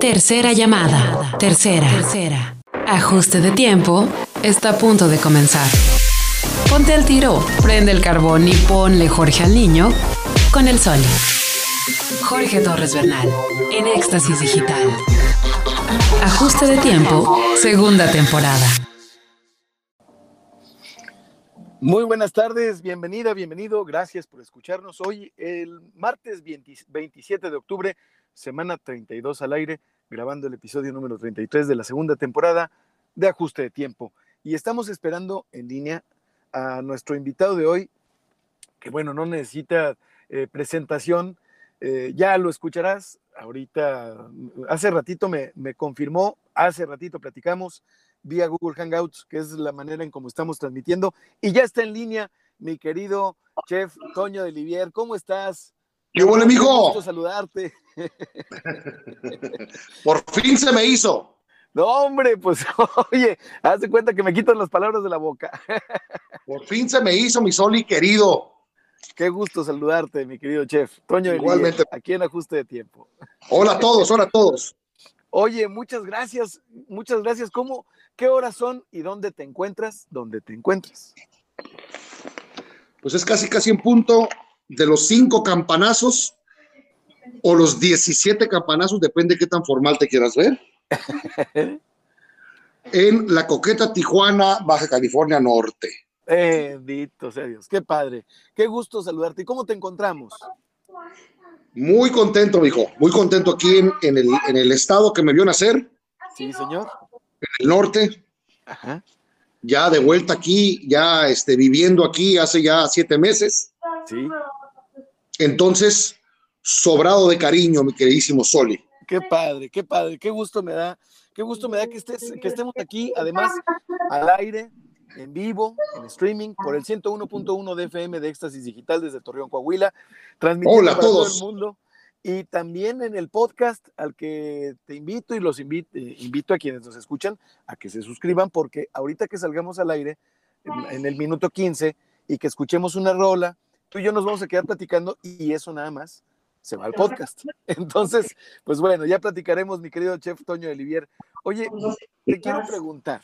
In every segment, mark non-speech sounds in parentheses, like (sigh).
Tercera llamada. Tercera. Tercera. Ajuste de tiempo. Está a punto de comenzar. Ponte al tiro, prende el carbón y ponle Jorge al niño con el sol. Jorge Torres Bernal, en Éxtasis Digital. Ajuste de tiempo, segunda temporada. Muy buenas tardes, bienvenida, bienvenido, gracias por escucharnos hoy, el martes 27 de octubre, semana 32 al aire, grabando el episodio número 33 de la segunda temporada de Ajuste de Tiempo. Y estamos esperando en línea a nuestro invitado de hoy, que bueno, no necesita eh, presentación, eh, ya lo escucharás. Ahorita, hace ratito me, me, confirmó, hace ratito platicamos vía Google Hangouts, que es la manera en cómo estamos transmitiendo. Y ya está en línea mi querido chef Toño de Livier. ¿Cómo estás? ¡Qué bueno, amigo! Gusto saludarte. (laughs) Por fin se me hizo. No, hombre, pues (laughs) oye, haz de cuenta que me quitan las palabras de la boca. Por fin se me hizo, mi Soli querido. Qué gusto saludarte, mi querido chef. Toño, igualmente. aquí en Ajuste de Tiempo. Hola a todos, hola a todos. Oye, muchas gracias, muchas gracias. ¿Cómo, qué horas son y dónde te encuentras? ¿Dónde te encuentras? Pues es casi, casi en punto de los cinco campanazos o los 17 campanazos, depende de qué tan formal te quieras ver. (laughs) en la coqueta Tijuana, Baja California Norte. Bendito sea Dios, qué padre, qué gusto saludarte. ¿Y cómo te encontramos? Muy contento, hijo, muy contento aquí en, en, el, en, el, estado que me vio nacer. Sí, señor. En el norte. Ajá. Ya de vuelta aquí, ya este, viviendo aquí hace ya siete meses. Sí. Entonces, sobrado de cariño, mi queridísimo Soli. Qué padre, qué padre, qué gusto me da, qué gusto me da que, estés, que estemos aquí, además, al aire, en vivo, en streaming, por el 101.1 de FM de Éxtasis Digital desde Torreón, Coahuila, transmitiendo Hola a para todos. todo el mundo. Y también en el podcast al que te invito y los invito, invito a quienes nos escuchan a que se suscriban, porque ahorita que salgamos al aire, en, en el minuto 15, y que escuchemos una rola, tú y yo nos vamos a quedar platicando y eso nada más se va al podcast. (laughs) Entonces, pues bueno, ya platicaremos, mi querido chef Toño Olivier. Oye, te quiero preguntar.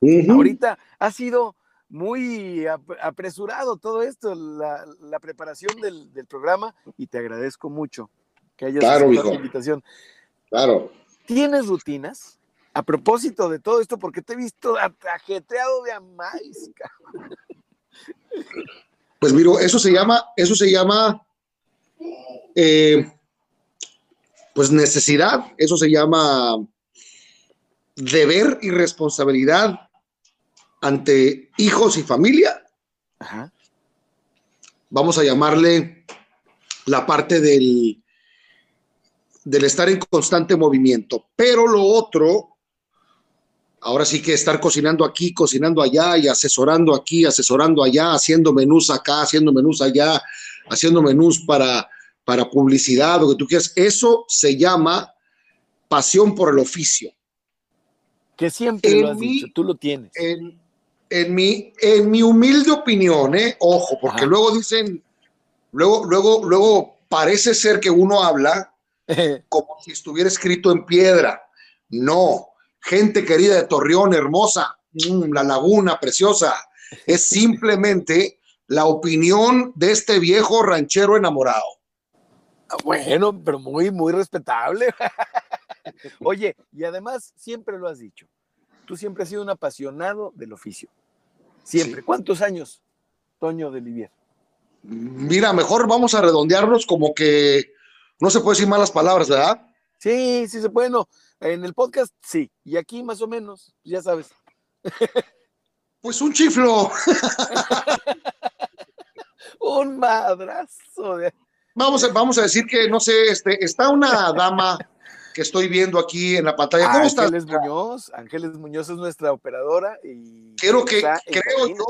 Uh -huh. Ahorita ha sido muy apresurado todo esto, la, la preparación del, del, programa, y te agradezco mucho que hayas claro, la invitación. Claro. ¿Tienes rutinas? A propósito de todo esto, porque te he visto ajetreado de amáis, cabrón. Pues miro, eso se llama, eso se llama eh, pues necesidad, eso se llama deber y responsabilidad ante hijos y familia. Ajá. Vamos a llamarle la parte del, del estar en constante movimiento. Pero lo otro, ahora sí que estar cocinando aquí, cocinando allá y asesorando aquí, asesorando allá, haciendo menús acá, haciendo menús allá, haciendo menús para para publicidad, lo que tú quieras, eso se llama pasión por el oficio. Que siempre en lo has mi, dicho, tú lo tienes. En, en, mi, en mi humilde opinión, ¿eh? ojo, porque Ajá. luego dicen, luego, luego, luego parece ser que uno habla (laughs) como si estuviera escrito en piedra. No, gente querida de Torreón, hermosa, mmm, la laguna preciosa, es (laughs) simplemente la opinión de este viejo ranchero enamorado. Bueno, pero muy, muy respetable. (laughs) Oye, y además siempre lo has dicho, tú siempre has sido un apasionado del oficio. Siempre. Sí. ¿Cuántos años, Toño de Livier? Mira, mejor vamos a redondearnos como que no se puede decir malas palabras, ¿verdad? Sí, sí se puede, no. En el podcast sí, y aquí más o menos, ya sabes. Pues un chiflo. (laughs) un madrazo de Vamos a, vamos a decir que, no sé, este, está una dama que estoy viendo aquí en la pantalla. ¿Cómo Ángeles estás? Ángeles Muñoz, Ángeles Muñoz es nuestra operadora y creo que, creo yo,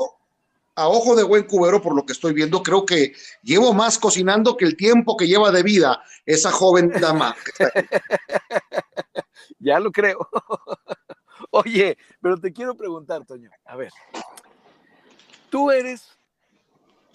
a ojo de buen cubero por lo que estoy viendo, creo que llevo más cocinando que el tiempo que lleva de vida esa joven dama. (laughs) ya lo creo. (laughs) Oye, pero te quiero preguntar, Toño, a ver, ¿tú eres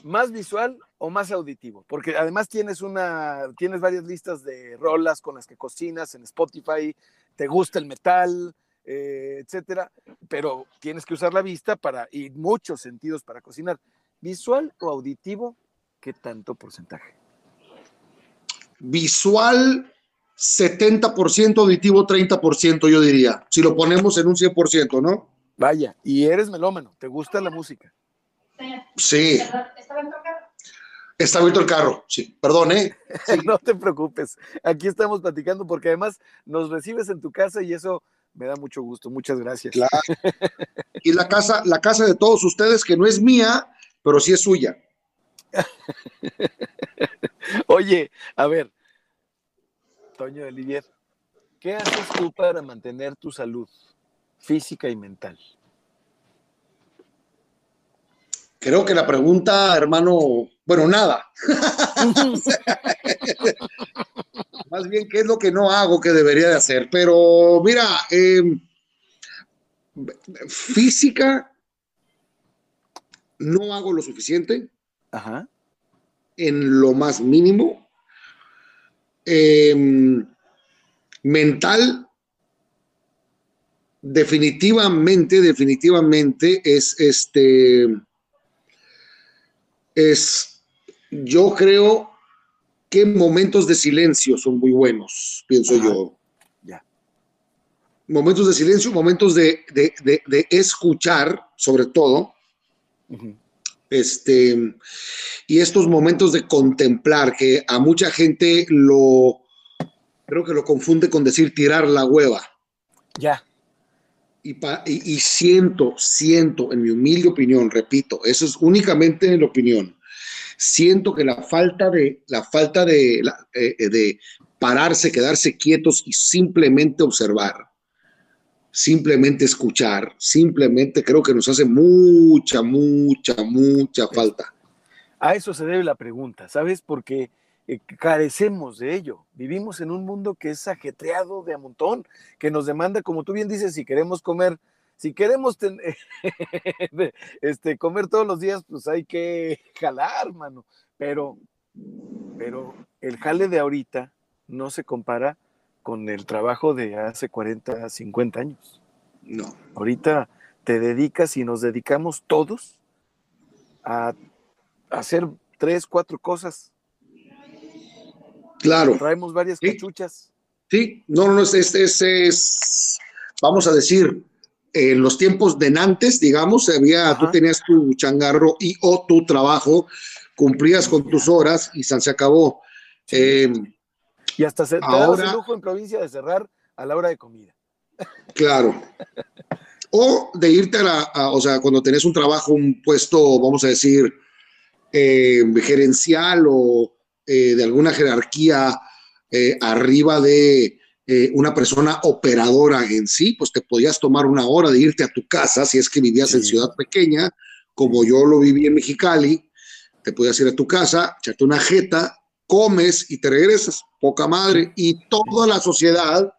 más visual o más auditivo? Porque además tienes una, tienes varias listas de rolas con las que cocinas en Spotify, te gusta el metal, eh, etcétera, pero tienes que usar la vista para, y muchos sentidos para cocinar. ¿Visual o auditivo? ¿Qué tanto porcentaje? Visual 70%, auditivo 30%, yo diría. Si lo ponemos en un 100%, ¿no? Vaya, y eres melómano, ¿te gusta la música? Sí. Está abierto el carro, sí. Perdón, ¿eh? (laughs) no te preocupes. Aquí estamos platicando porque además nos recibes en tu casa y eso me da mucho gusto. Muchas gracias. Claro. (laughs) Y la casa, la casa de todos ustedes, que no es mía, pero sí es suya. (laughs) Oye, a ver, Toño de Olivier, ¿qué haces tú para mantener tu salud física y mental? Creo que la pregunta, hermano, bueno, nada. (laughs) Más bien, ¿qué es lo que no hago que debería de hacer? Pero mira, em, física, no hago lo suficiente. Ajá. En lo más mínimo. Em, mental, definitivamente, definitivamente es este es, yo creo que momentos de silencio son muy buenos, pienso yo. Ya. Momentos de silencio, momentos de, escuchar, sobre todo. Este, y estos momentos de contemplar, que a mucha gente lo, creo que lo confunde con decir tirar la hueva. Ya. Y, siento, siento, en mi humilde opinión, repito, eso es únicamente la opinión, siento que la falta de, la falta de, eh, eh, de pararse, quedarse quietos y simplemente observar, simplemente escuchar, simplemente creo que nos hace mucha, mucha, mucha falta. A eso se debe la pregunta, ¿sabes? Porque eh, carecemos de ello. Vivimos en un mundo que es ajetreado de a montón, que nos demanda, como tú bien dices, si queremos comer, si queremos (laughs) este, comer todos los días, pues hay que jalar, mano. Pero, pero el jale de ahorita no se compara con el trabajo de hace 40, 50 años. No. Ahorita te dedicas y nos dedicamos todos a hacer tres, cuatro cosas Claro. Traemos varias cachuchas. Sí, no, no, es, es, es, vamos a decir, en los tiempos de antes, digamos, había, tú tenías tu changarro y o tu trabajo, cumplías con tus horas y se acabó. Em, y hasta se, ahora, te lujo en provincia de cerrar a la hora de comida. Claro. o de irte a la, o sea, cuando tenés un trabajo, un puesto, vamos a decir, eh, gerencial o eh, de alguna jerarquía eh, arriba de una persona operadora en sí, pues te podías tomar una hora de irte a tu casa si es que vivías en ciudad pequeña, como yo lo viví en Mexicali, te podías ir a tu casa, echarte una jeta, comes y te regresas, poca madre, y toda la sociedad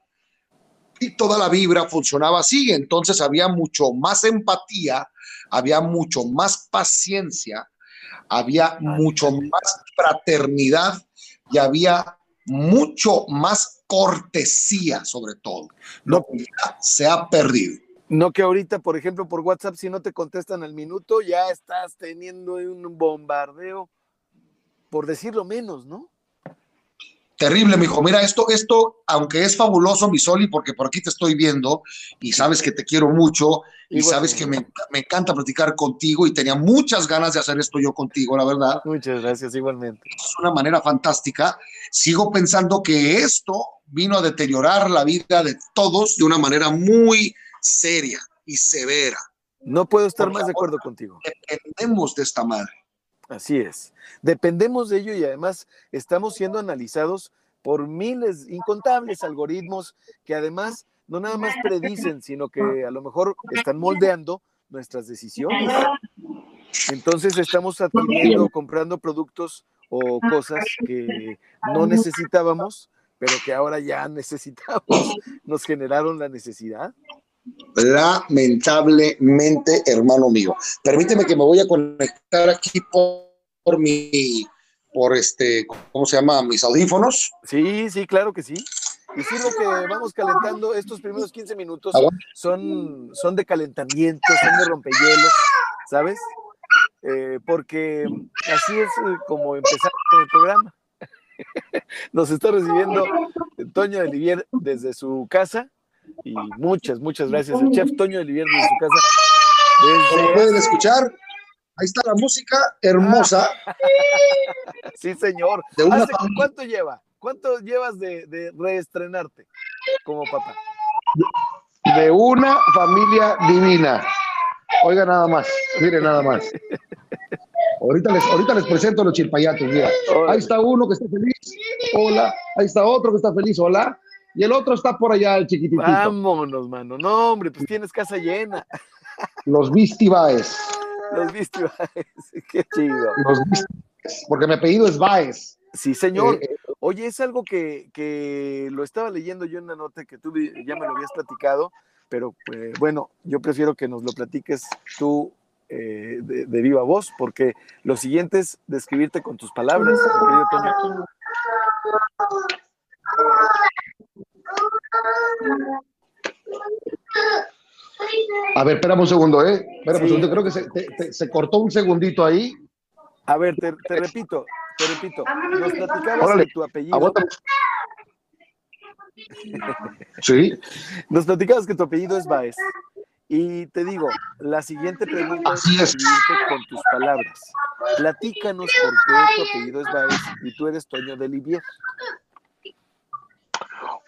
y toda la vibra funcionaba así, entonces había mucho más empatía, había mucho más paciencia, había mucho más fraternidad y había mucho más cortesía, sobre todo. Lo que se ha perdido. No que ahorita, por ejemplo, por WhatsApp, si no te contestan al minuto, ya estás teniendo un bombardeo, por decirlo menos, ¿no? Terrible, mijo. Mira, esto, esto, aunque es fabuloso, mi Soli, porque por aquí te estoy viendo y sabes que te quiero mucho y, sabes que me, encanta platicar contigo y tenía muchas ganas de hacer esto yo contigo, la verdad. Muchas gracias, igualmente. Es una manera fantástica. Sigo pensando que esto vino a deteriorar la vida de todos de una manera muy seria y severa. No puedo estar más de acuerdo contigo. Dependemos de esta madre. Así es. Dependemos de ello y además estamos siendo analizados por miles, incontables algoritmos que además no nada más predicen, sino que a lo mejor están moldeando nuestras decisiones. Entonces estamos adquiriendo, comprando productos o cosas que no necesitábamos, pero que ahora ya (laughs) necesitamos, nos generaron la necesidad. Lamentablemente, hermano mío. Permíteme que me voy a conectar aquí por, mi por este, ¿cómo se llama? Mis audífonos. Sí, sí, claro que sí. Y sirvo que vamos calentando estos primeros 15 minutos. Ah. Son, son de calentamiento, son de rompehielos, ¿sabes? Eh, porque así es eh, como empezar el programa. (laughs) Nos está recibiendo Toño de Livier desde su casa y muchas, muchas gracias. El chef Toño de Livier desde su casa. Como Desde pueden escuchar, ahí está la música hermosa (laughs) Sí, señor. de una ¿Hace- familia. ¿Cuánto lleva? ¿Cuánto llevas de, de reestrenarte como papá? de una familia divina. Oiga nada más, mire nada más. Ahorita les, ahorita les presento a los chilpayatos, mira. Ahí está uno que está feliz, hola. Ahí está otro que está feliz, hola. Y el otro está por allá, el chiquitito. Vámonos, mano. No, hombre, pues tienes casa llena. Los Beastie Baez. Los viste, (laughs) qué chido. Los Beastie Baez, Porque mi apellido es Baez. Sí, señor. Eh, Oye, es algo que, que lo estaba leyendo yo en una nota que tú ya me lo habías platicado, pero eh, bueno, yo prefiero que nos lo platiques tú eh, de, de viva voz, porque lo siguiente es describirte con tus palabras, querido Toño. A ver, espérame un segundo, ¿eh? Espérame un Sí. segundo, creo que se, te- te- se cortó un segundito ahí. A ver, te, te repito, te repito, nos platicabas Órale, que tu apellido, Aguántame. (laughs) Sí, nos platicabas que tu apellido es Baez. Y te digo, la siguiente pregunta Así es. describirte con tus palabras. Platícanos por qué tu apellido es Baez y tú eres Toño de Livier.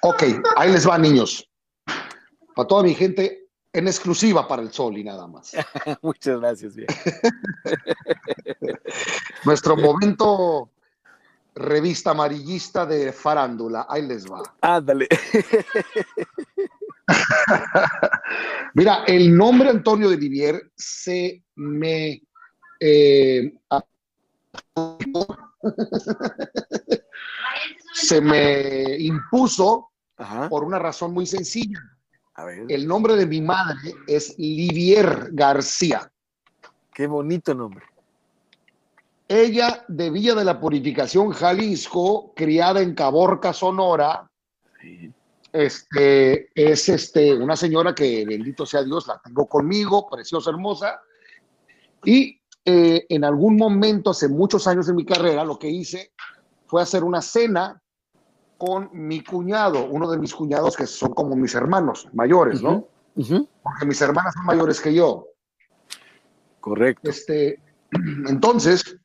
Ok, ahí les va, niños. Para toda mi gente, en exclusiva para el sol y nada más. (laughs) Muchas gracias, bien. (laughs) Nuestro momento revista amarillista de farándula, ahí les va. Ándale. (laughs) Mira, el nombre Antonio de Vivier se me eh, se me impuso Ajá. por una razón muy sencilla. A ver, El nombre de mi madre es Livier García. qué bonito nombre. Ella de Villa de la Purificación, Jalisco, criada en Caborca, Sonora, Sí. este, es este, una señora que, bendito sea Dios, la tengo conmigo, preciosa, hermosa. Y eh, en algún momento, hace muchos años de mi carrera, lo que hice fue hacer una cena con mi cuñado, uno de mis cuñados que son como mis hermanos mayores, ¿no? Porque mis hermanas son mayores que yo. Correcto. Este, (clears throat) entonces,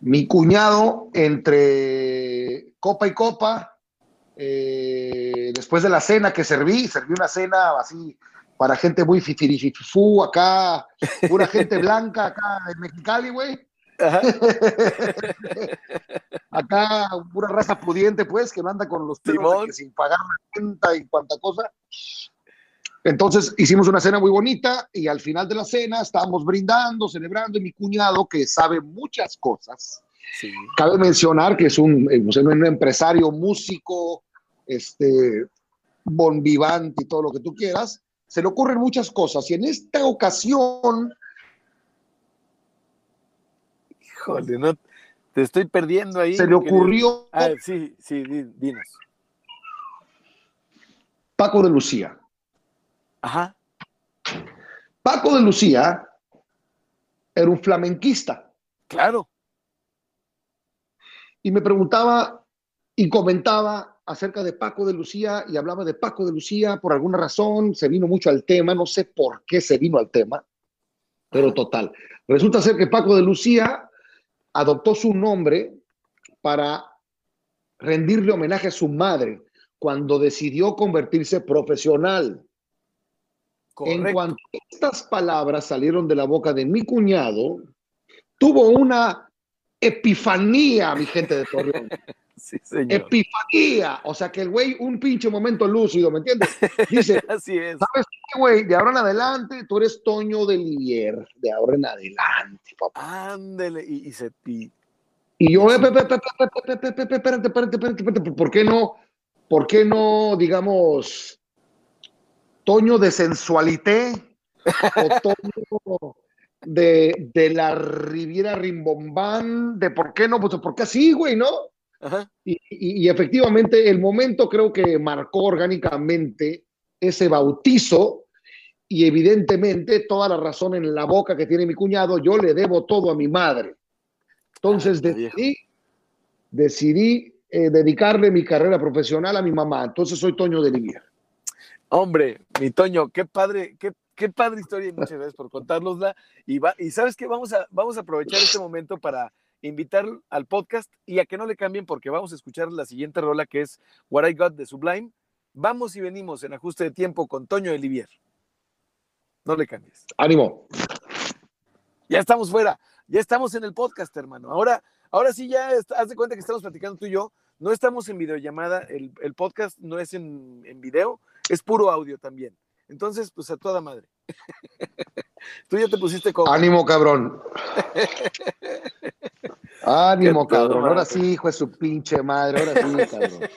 mi cuñado entre copa y copa, eh, después de la cena que serví, serví una cena así para gente muy fifirififú, acá, pura gente (laughs) blanca acá en Mexicali, güey. Ajá. (laughs) Acá, pura raza pudiente, pues, que no anda con los que sin pagar la renta y cuanta cosa. Entonces hicimos una cena muy bonita y al final de la cena estábamos brindando, celebrando y mi cuñado, que sabe muchas cosas, Sí. cabe mencionar que es un, eh, un empresario, músico, este, bon vivante y todo lo que tú quieras, se le ocurren muchas cosas y en esta ocasión Híjole, no, te estoy perdiendo ahí. se le ocurrió Ah, sí, sí, di- dinos. Paco de Lucía. Ajá. Paco de Lucía era un flamenquista Claro. y me preguntaba y comentaba acerca de Paco de Lucía y hablaba de Paco de Lucía por alguna razón, se vino mucho al tema, no sé por qué se vino al tema, pero total. Resulta ser que Paco de Lucía adoptó su nombre para rendirle homenaje a su madre cuando decidió convertirse profesional. En cuanto estas palabras salieron de la boca de mi cuñado, tuvo una epifanía, mi gente de Torreón. (laughs) Sí, señor. Epifanía. O sea que el güey, un pinche momento lúcido, ¿me entiendes? Dice, (laughs) Así es. ¿sabes qué, güey? De ahora en adelante, tú eres Toño de Livier. De ahora en adelante, papá. Ándele. Y, se y yo, espérate, espérate, espérate, ¿por qué no? ¿Por qué no, digamos, Toño de sensualité? O (laughs) Toño de, la Riviera Rimbombán, de por qué no, pues por qué así, güey, ¿no? Ajá. Y, y- y efectivamente el momento creo que marcó orgánicamente ese bautizo y evidentemente toda la razón en la boca que tiene mi cuñado, yo le debo todo a mi madre. Entonces viejo. decidí, decidí eh, dedicarle mi carrera profesional a mi mamá. Entonces soy Toño de Livier. Hombre, mi Toño, qué padre, qué, qué padre historia y muchas gracias por contárnosla. Y, va, y sabes que vamos a, vamos a aprovechar este momento para invitar al podcast y a que no le cambien porque vamos a escuchar la siguiente rola que es What I Got de Sublime. Vamos y venimos en ajuste de tiempo con Toño de Livier. No le cambies. Ánimo. Ya estamos fuera, ya estamos en el podcast, hermano. Ahora, ahora sí ya haz de cuenta que estamos platicando tú y yo. No estamos en videollamada, el, el podcast no es en, en video, es puro audio también. Entonces, pues a toda madre. (laughs) tú ya te pusiste como. Ánimo, cabrón. Ánimo, cabrón. Ahora sí, hijo de su pinche madre. Ahora sí, (laughs) cabrón.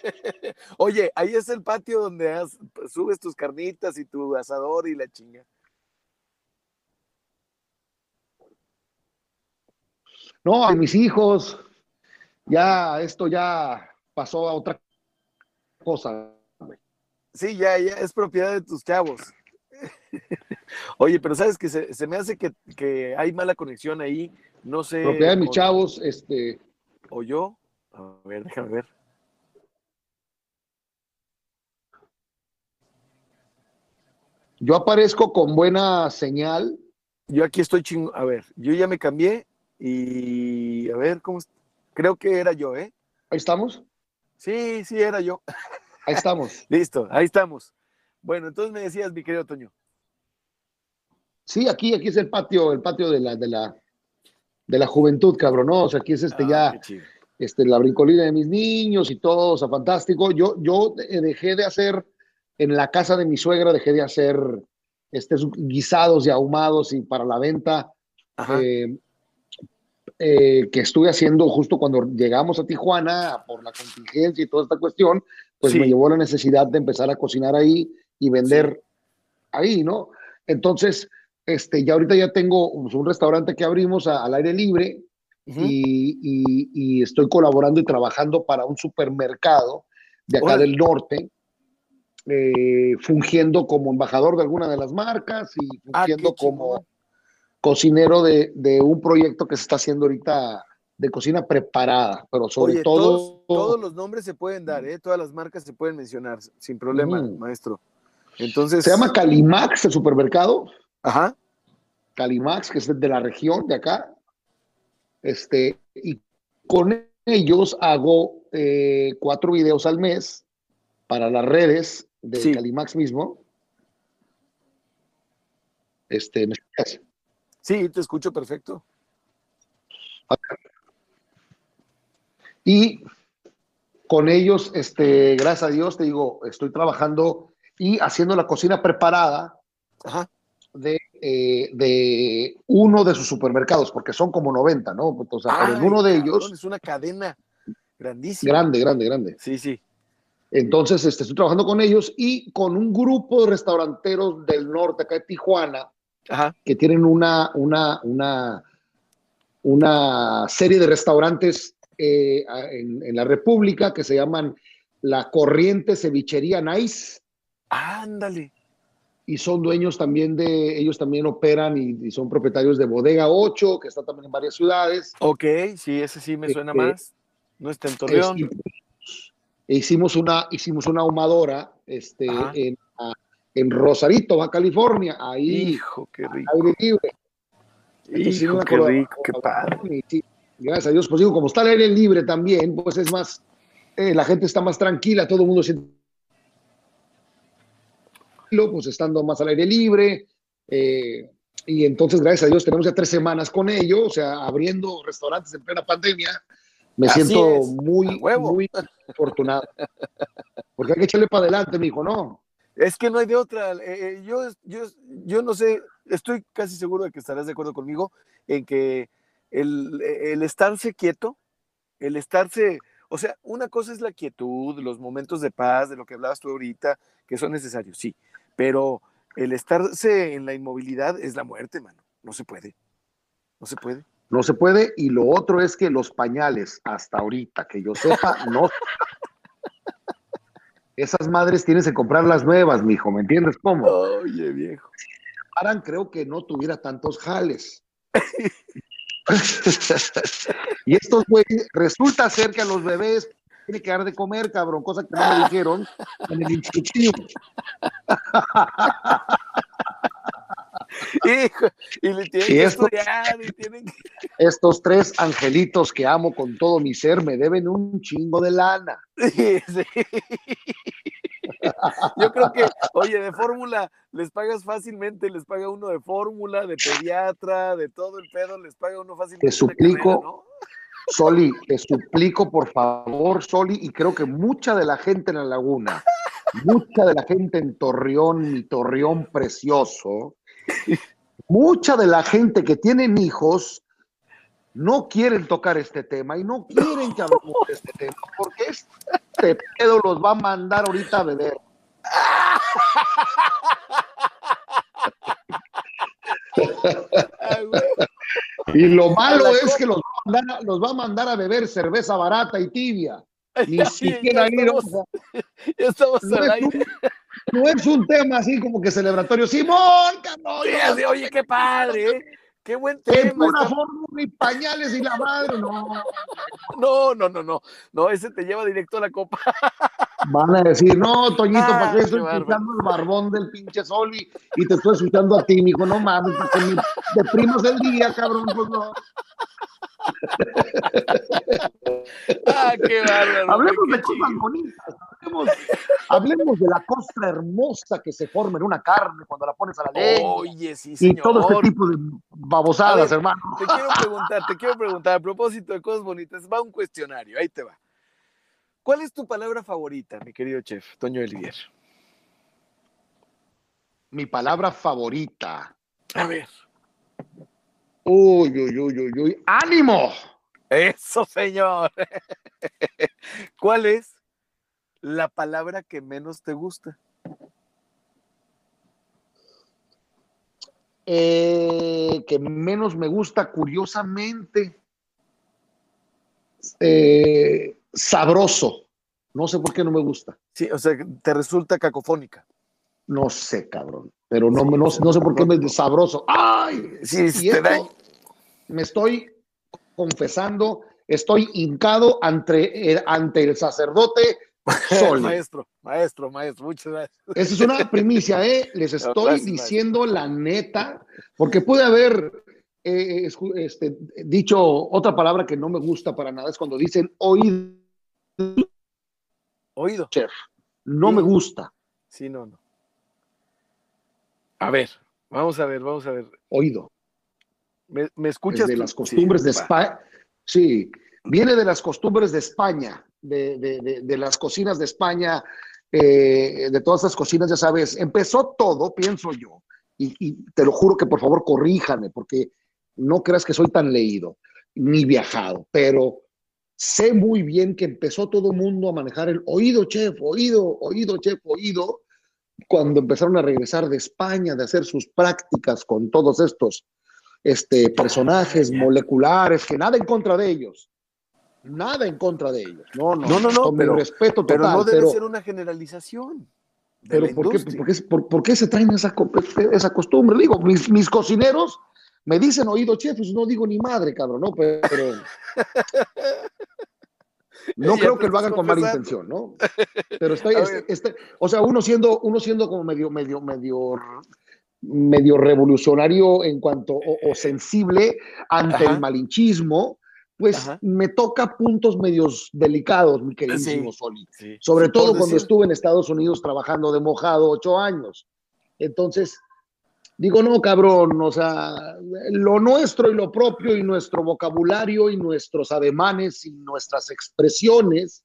Oye, ahí es el patio donde has- subes tus carnitas y tu asador y la chinga. No, a mis hijos, ya esto ya pasó a otra cosa. Sí, ya, ya es propiedad de tus chavos. (laughs) Oye, pero sabes que se, se me hace que, que hay mala conexión ahí. No sé. Propiedad de mis o- chavos, este, o yo. A ver, déjame ver. yo aparezco con buena señal. Yo aquí estoy chingo. A ver, yo ya me cambié y a ver cómo. Creo que era yo, ¿eh? Ahí estamos, Sí, sí, era yo. ahí estamos. (laughs) Listo, ahí estamos. Bueno, entonces me decías, mi querido Toño. Sí, aquí, aquí es el patio, el patio de la, de la, de la juventud, cabrón, ¿no? O sea, aquí es este Ah, ya, este, la brincolina de mis niños y todo, o sea, fantástico. Yo, yo eh, dejé de hacer, en la casa de mi suegra, dejé de hacer estos guisados y ahumados y para la venta, eh, eh, que estuve haciendo justo cuando llegamos a Tijuana por la contingencia y toda esta cuestión, pues Sí. me llevó la necesidad de empezar a cocinar ahí y vender ahí, ¿no? Entonces, este, ya ahorita ya tengo pues, un restaurante que abrimos a- al aire libre y, y- y estoy colaborando y trabajando para un supermercado de acá del norte, eh, fungiendo como embajador de alguna de las marcas y Ah, fungiendo como cocinero de, de un proyecto que se está haciendo ahorita de cocina preparada, pero sobre Oye, todo... todos, todos los nombres se pueden dar, ¿eh? Todas las marcas se pueden mencionar sin problema, Ujú. maestro. Entonces. Se llama Calimax el supermercado, Ajá. Calimax, que es de la región de acá. Este, y con ellos hago eh, cuatro videos al mes para las redes de Sí. Calimax mismo. Este, ¿me escuchas? Sí, te escucho perfecto. Y con ellos, este, gracias a Dios, te digo, estoy trabajando y haciendo la cocina preparada Ajá. De, eh, de uno de sus supermercados, porque son como 90, ¿no? O sea, pero en Ay, uno de ellos, Es una cadena grandísima. grande, grande, grande. Sí, sí. Entonces, este, estoy trabajando con ellos y con un grupo de restauranteros del norte, acá de Tijuana, Ajá. que tienen una, una, una, una serie de restaurantes eh, en, en la República que se llaman La Corriente Cevichería Nice Ándale. Y son dueños también de, ellos también operan y, y son propietarios de Bodega 8, que está también en varias ciudades. Ok, sí, ese sí me suena Este, más. No está en Torreón. Hicimos una, hicimos una ahumadora este, en, en Rosarito, Baja California, ahí Hijo, qué rico. aire libre. Entonces, Hijo, qué rico, qué padre. y sí, gracias a Dios, pues digo, como está al aire libre también, pues es más, eh, la gente está más tranquila, todo el mundo siente pues estando más al aire libre. eh, y entonces, gracias a Dios, tenemos ya tres semanas con ello, o sea, abriendo restaurantes en plena pandemia. Me Así siento es, muy, muy afortunado. Porque hay que echarle para adelante, mijo, ¿no? Es que no hay de otra. eh, eh, yo, yo, yo no sé, estoy casi seguro de que estarás de acuerdo conmigo en que el, el estarse quieto, el estarse, o sea, una cosa es la quietud, los momentos de paz, de lo que hablabas tú ahorita, que son necesarios, sí, pero el estarse en la inmovilidad es la muerte, mano, no se puede. No se puede. No se puede. Y lo otro es que los pañales, hasta ahorita, que yo sepa, (laughs) no. Esas madres tienes que comprar las nuevas, mijo, ¿me entiendes cómo? Oye, viejo. Aran creo que no tuviera tantos jales. (laughs) (laughs) y estos güeyes, resulta ser que a los bebés tiene que dar de comer, cabrón, cosa que no me dijeron en el instructivo. (laughs) Hijo, y le tienen que estos, estudiar, y tienen que... (laughs) estos tres angelitos que amo con todo mi ser me deben un chingo de lana. (laughs) Sí, sí. Yo creo que, oye, de fórmula les pagas fácilmente, les paga uno de fórmula, de pediatra, de todo el pedo, les paga uno fácilmente. Te suplico, carrera, ¿no? Soli, te suplico por favor, Soli, y creo que mucha de la gente en la laguna, mucha de la gente en Torreón, mi Torreón precioso, mucha de la gente que tienen hijos no quieren tocar este tema y no quieren que hablemos de este tema porque este pedo los va a mandar ahorita a beber. (laughs) Y lo malo es que los mandar, los va a mandar a beber cerveza barata y tibia. Ni siquiera ir, (laughs) estamos, no al es, aire. un, no es un tema así como que celebratorio. Simón, cabrón, Sí, oye, qué padre, ¿eh? Qué buen tema. pura está- fórmula y pañales y la madre. No, No, no, no, no. No, ese te lleva directo a la copa. Van a decir, no, Toñito, Ah, ¿para qué estoy escuchando el barbón del pinche Soli? Y te estoy escuchando a ti, mijo, no mames, para que me deprimas el día, cabrón, pues no. Ah, qué bárbaro. Hablemos de cosas bonitas, hablemos, hablemos de la costra hermosa que se forma en una carne cuando la pones a la leña. Oye, sí, y señor. todo este tipo de babosadas, ver, hermano. Te quiero preguntar, te quiero preguntar, a propósito de cosas bonitas, va un cuestionario, ahí te va. ¿Cuál es tu palabra favorita, mi querido chef, Toño Olivier? Mi palabra favorita. A ver. Uy, uy, uy, uy, uy. ¡Ánimo! Eso, señor. (laughs) ¿Cuál es la palabra que menos te gusta? Eh, que menos me gusta, curiosamente. eh, sabroso. No sé por qué no me gusta. Sí, o sea, te resulta cacofónica. No sé, cabrón. Pero no, no, no sé por qué me sabroso. ¡Ay! Sí, te da. Me estoy confesando, estoy hincado ante el, ante el sacerdote (laughs) maestro, maestro, maestro, muchas gracias. Esa es una primicia, ¿eh? Les estoy Gracias, diciendo la neta, porque pude haber eh, este, dicho otra palabra que no me gusta para nada, es cuando dicen oído, Oído. chef. No Sí. me gusta, Sí, no, no. A ver, vamos a ver, vamos a ver. oído. ¿Me, me escuchas? de las costumbres Sí, de. España. Sí, viene de las costumbres de España, de, de- de- de las cocinas de España, eh, de todas esas cocinas, ya sabes. Empezó todo, pienso yo, y, y te lo juro que por favor corríjame, porque no creas que soy tan leído ni viajado, pero sé muy bien que empezó todo el mundo a manejar el oído, chef, oído, oído, chef, oído, cuando empezaron a regresar de España, de hacer sus prácticas con todos estos este, personajes moleculares, que nada en contra de ellos. Nada en contra de ellos. No, no, No, no, no, con mi pero- respeto total. Pero no debe pero, ser una generalización. pero ¿por, qué, por qué- por- por qué se traen esa, esa costumbre? Digo, mis, mis cocineros me dicen oído chef, pues no digo ni madre, cabrón, ¿no? Pero, pero- (laughs) no Ya creo que lo hagan con mala intención, ¿no? Pero estoy, (laughs) este- este- o sea, uno siendo, uno siendo como medio, medio, medio, medio revolucionario en cuanto, o, o sensible ante Ajá. el malinchismo, pues Ajá. me toca puntos medios delicados, mi queridísimo Sí. Soli. Sí, Sobre sí, todo cuando decir- estuve en Estados Unidos trabajando de mojado ocho años. Entonces, digo, no, cabrón, o sea, lo nuestro y lo propio y nuestro vocabulario y nuestros ademanes y nuestras expresiones,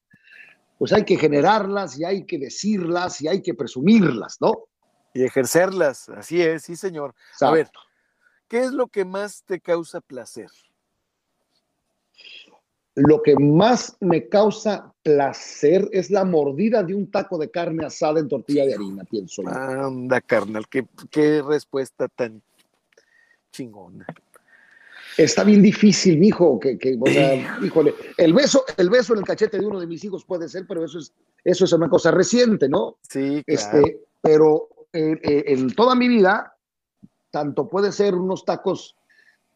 pues hay que generarlas y hay que decirlas y hay que presumirlas, ¿no? Y ejercerlas, así es, sí, señor. A ver, ¿qué es lo que más te causa placer? Lo que más me causa placer es la mordida de un taco de carne asada en tortilla de harina, pienso yo. Anda, carnal, qué, qué respuesta tan chingona. Está bien difícil, mijo, que, que o sea, híjole, el beso, el beso en el cachete de uno de mis hijos puede ser, pero eso es, eso es una cosa reciente, ¿no? Sí, Este, pero eh, eh, en toda mi vida, tanto puede ser unos tacos,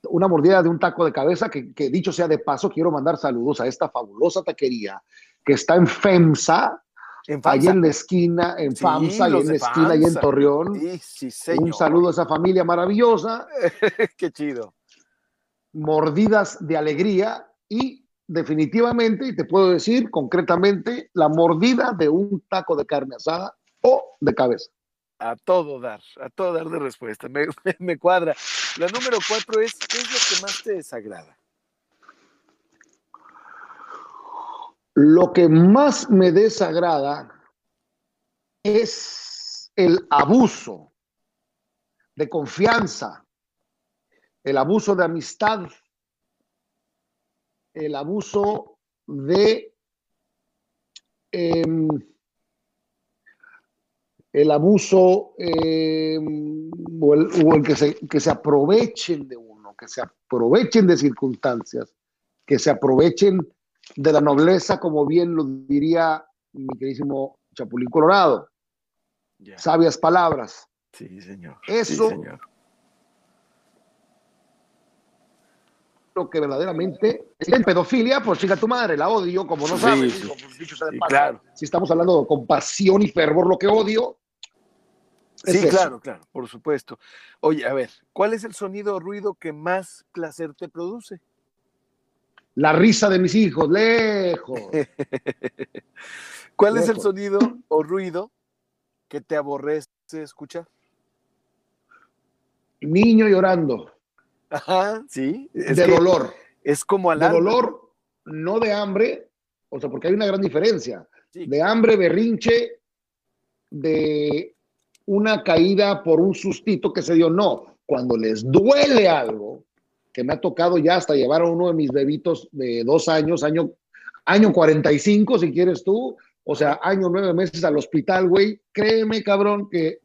una mordida de un taco de cabeza, que, que dicho sea de paso, quiero mandar saludos a esta fabulosa taquería que está en FEMSA, en ahí en la esquina, en Sí, FAMSA, y en la esquina, y en. Torreón. Sí, sí, señor. Un saludo a esa familia maravillosa, (laughs) Qué chido. mordidas de alegría y definitivamente, y te puedo decir concretamente, la mordida de un taco de carne asada o de cabeza. A todo dar, a todo dar de respuesta. Me, (laughs) me- cuadra. La número cuatro es, ¿qué es lo que más te desagrada? Lo que más me desagrada es el abuso de confianza, el abuso de amistad, el abuso de em, el abuso em, o, el, o el que, se, que se aprovechen de uno, que se aprovechen de circunstancias, que se aprovechen de la nobleza, como bien lo diría mi queridísimo Chapulín Colorado. Sabias palabras. Sí, señor. Eso- Sí, señor. Lo que verdaderamente es pedofilia, pues chica tu madre, la odio, como no Sí, sabes. sí. pues, dicho sea de Sí, paso, claro. Si estamos hablando con pasión y fervor, lo que odio. Sí, eso. claro, claro, por supuesto. Oye, a ver, ¿cuál es el sonido o ruido que más placer te produce? La risa de mis hijos, lejos. (laughs) ¿Cuál es el sonido o ruido que te aborrece escuchar? Niño llorando, Ajá, sí. Es, de dolor. es como al De dolor, no de hambre, o sea, porque hay una gran diferencia. Sí. De hambre, berrinche, de una caída por un sustito que se dio. No, cuando les duele algo, que me ha tocado ya hasta llevar a uno de mis bebitos de dos años, año, año 45, si quieres tú, o sea, año nueve meses al hospital, güey, créeme, cabrón, que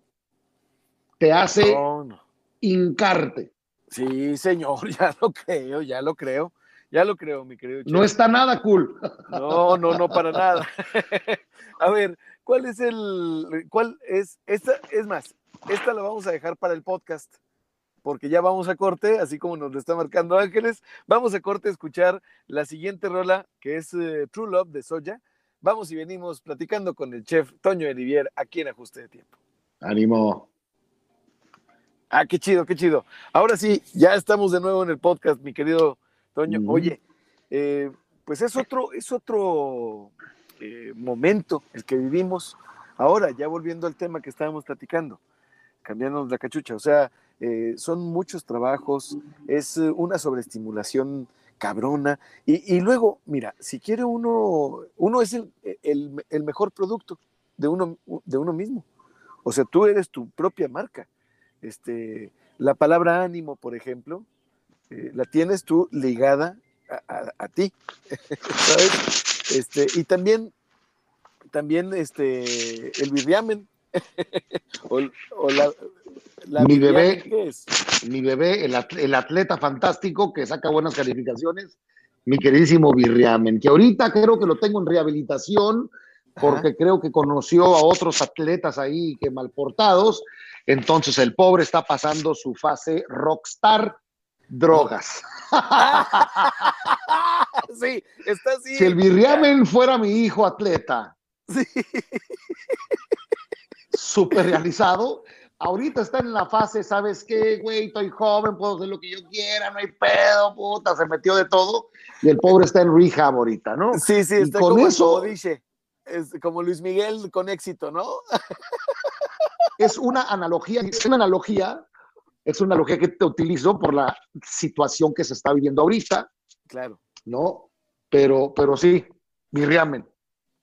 te hace No, no. hincarte. Sí, señor, (laughs) ya lo creo, ya lo creo. Ya lo creo, mi querido. No Chef. está nada cool. No, no, no, para nada. (laughs) A ver, ¿cuál es el, cuál es, esta, es más, esta la vamos a dejar para el podcast, porque ya vamos a corte, así como nos lo está marcando Ángeles, vamos a corte a escuchar la siguiente rola, que es eh, True Love de Soya. Vamos y venimos platicando con el chef Toño Olivier aquí en Ajuste de Tiempo. Ánimo. Ah, qué chido, qué chido. Ahora sí, ya estamos de nuevo en el podcast, mi querido Toño. Oye, eh, pues es otro, es otro eh, momento el que vivimos. Ahora, ya volviendo al tema que estábamos platicando, cambiándonos la cachucha, o sea, eh, son muchos trabajos, es eh, una sobreestimulación cabrona. Y, luego, mira, si quiere uno, uno es el, el- mejor producto de uno, de uno mismo. O sea, tú eres tu propia marca. Este, la palabra ánimo, por ejemplo, la tienes tú ligada a, a- a ti, (laughs) ¿sabes? Este, y también, también este, el birriamen, (laughs) o, o la, la Mi birriamen, bebé. ¿qué es? mi bebé, el, at- el atleta fantástico que saca buenas calificaciones, mi queridísimo Virriamen, que ahorita creo que lo tengo en rehabilitación porque creo que conoció a otros atletas ahí que mal portados, entonces el pobre está pasando su fase rockstar drogas. (laughs) sí, está así. Si el Virriamen fuera mi hijo atleta, Sí. súper realizado. Ahorita está en la fase, ¿sabes qué, güey? Estoy joven, puedo hacer lo que yo quiera, no hay pedo, puta, se metió de todo. Y el pobre está en rehab ahorita, ¿no? Sí, sí, Y está con como, eso- como dice, es como Luis Miguel con éxito, ¿no? Es una analogía, es una analogía, es una analogía que te utilizo por la situación que se está viviendo ahorita, Claro. ¿no? Pero, pero sí, Virriamen,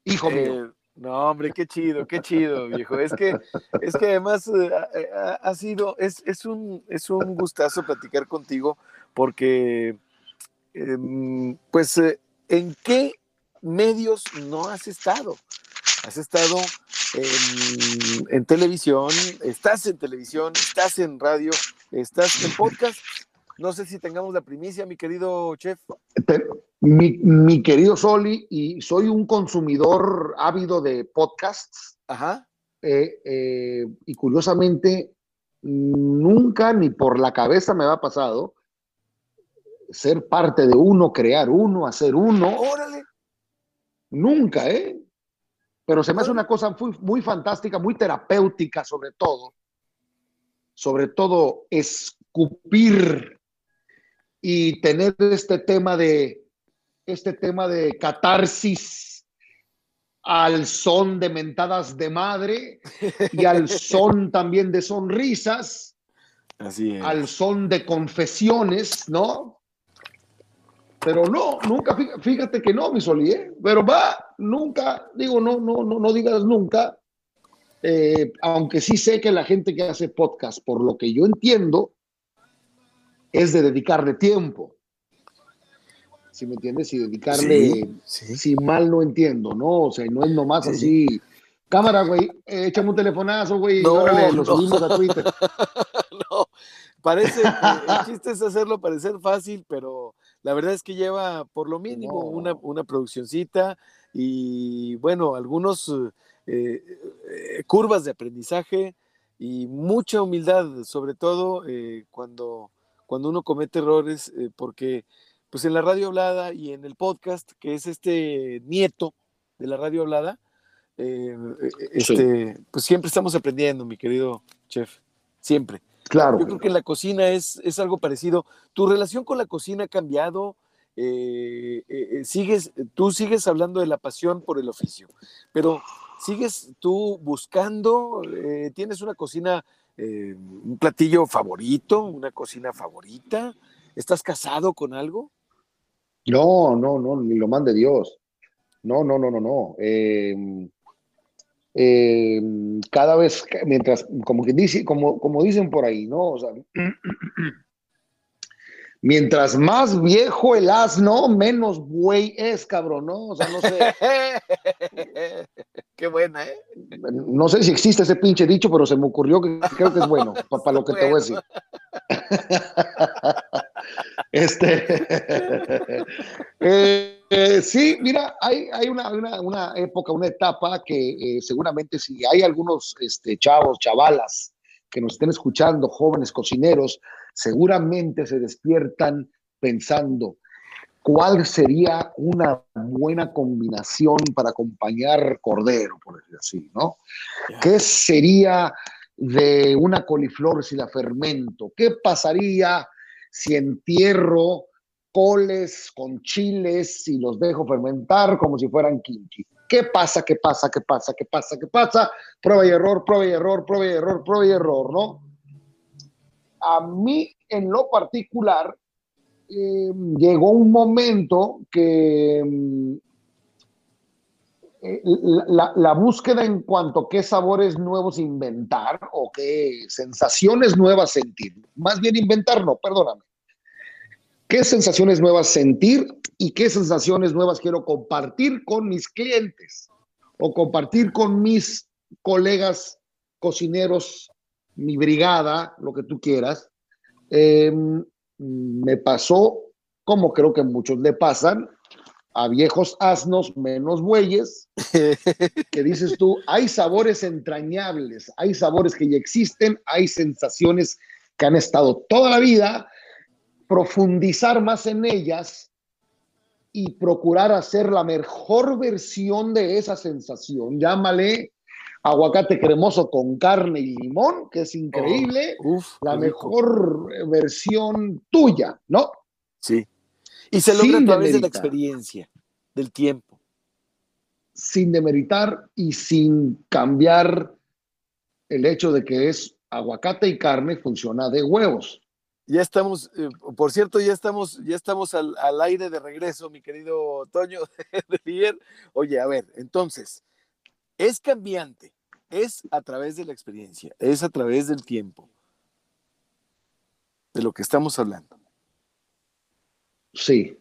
hijo mío. Eh, no, hombre, qué chido, qué chido, viejo. Es que, es que además eh, ha, ha- ha sido, es, es, un, es un gustazo platicar contigo porque, em, pues, eh, ¿en qué medios no has estado? Has estado en, en televisión, estás en televisión, estás en radio, estás en podcast. no sé si tengamos la primicia, mi querido chef. Mi, querido Soli, y soy un consumidor ávido de podcasts. Ajá. Eh, eh, y curiosamente, nunca ni por la cabeza me ha pasado ser parte de uno, crear uno, hacer uno. Órale. Nunca, ¿eh? Pero se me hace una cosa muy, muy fantástica, muy terapéutica sobre todo. Sobre todo escupir y tener este tema de este tema de catarsis al son de mentadas de madre y al son (laughs) también de sonrisas, Así al son de confesiones, ¿no? Pero no, nunca, fíjate que no, mi Soli, ¿eh? pero va, nunca, digo, no, no, no, no digas nunca, eh, aunque sí sé que la gente que hace podcast, por lo que yo entiendo, es de dedicarle tiempo. Si me entiendes? Y dedicarle, si mal no entiendo, ¿no? O sea, no es nomás así. Cámara, güey, échame un telefonazo, güey, no, órale, lo subimos a Twitter. (laughs) no, parece, el chiste es hacerlo parecer fácil, pero la verdad es que lleva por lo mínimo una, una produccioncita y, bueno, algunos eh, eh, curvas de aprendizaje y mucha humildad, sobre todo eh, cuando cuando uno comete errores, eh, porque pues en la radio hablada y en el podcast, que es este nieto de la radio hablada, eh, eh, este, pues siempre estamos aprendiendo, mi querido chef, siempre. Claro. Yo creo que en la cocina es, es algo parecido. ¿Tu relación con la cocina ha cambiado? sigues, tú sigues hablando de la pasión por el oficio, pero sigues tú buscando, tienes una cocina eh, un platillo favorito, una cocina favorita? ¿Estás casado con algo? No, no, no, ni lo mande Dios. No, no, no, no, no. Em, cada vez, mientras, como que dice, como, como dicen por ahí, ¿no? O sea, (clears throat) mientras más viejo el asno, menos buey es, cabrón, ¿no? O sea, no sé. (laughs) Qué buena, ¿eh? No sé si existe ese pinche dicho, pero se me ocurrió que creo que es bueno, (laughs) para, lo que te voy a decir. (laughs) este. Eh, eh, sí, mira, hay, hay una, una, época, una etapa que eh, seguramente si hay algunos este, chavos, chavalas que nos estén escuchando, jóvenes cocineros, seguramente se despiertan pensando, ¿cuál sería una buena combinación para acompañar cordero, por decir así, ¿no? ¿Qué sería de una coliflor si la fermento? ¿Qué pasaría si entierro coles con chiles y los dejo fermentar como si fueran kimchi? ¿Qué pasa? ¿Qué pasa? ¿Qué pasa? ¿Qué pasa? ¿Qué pasa? Prueba y error, prueba y error, prueba y error, prueba y error, ¿no? A mí, en lo particular, eh, llegó un momento que mm, eh, la, búsqueda en cuanto a qué sabores nuevos inventar o qué sensaciones nuevas sentir, más bien inventar, no, perdóname. ¿Qué sensaciones nuevas sentir y qué sensaciones nuevas quiero compartir con mis clientes o compartir con mis colegas cocineros, mi brigada, lo que tú quieras? Em, me pasó, como creo que muchos le pasan, a viejos asnos menos bueyes, (laughs) que dices tú, hay sabores entrañables, hay sabores que ya existen, hay sensaciones que han estado toda la vida, profundizar más en ellas y procurar hacer la mejor versión de esa sensación. Llámale aguacate cremoso con carne y limón, que es increíble, oh, la mejor versión tuya, ¿no? Sí. Y se logra a través de la experiencia, del tiempo. Sin demeritar y sin cambiar el hecho de que es aguacate y carne funciona de huevos. Ya estamos, eh, por cierto, ya estamos, ya estamos al, aire de regreso, mi querido Toño (laughs) de Oye, a ver, entonces, es cambiante, es a través de la experiencia, es a través del tiempo, de lo que estamos hablando. Sí.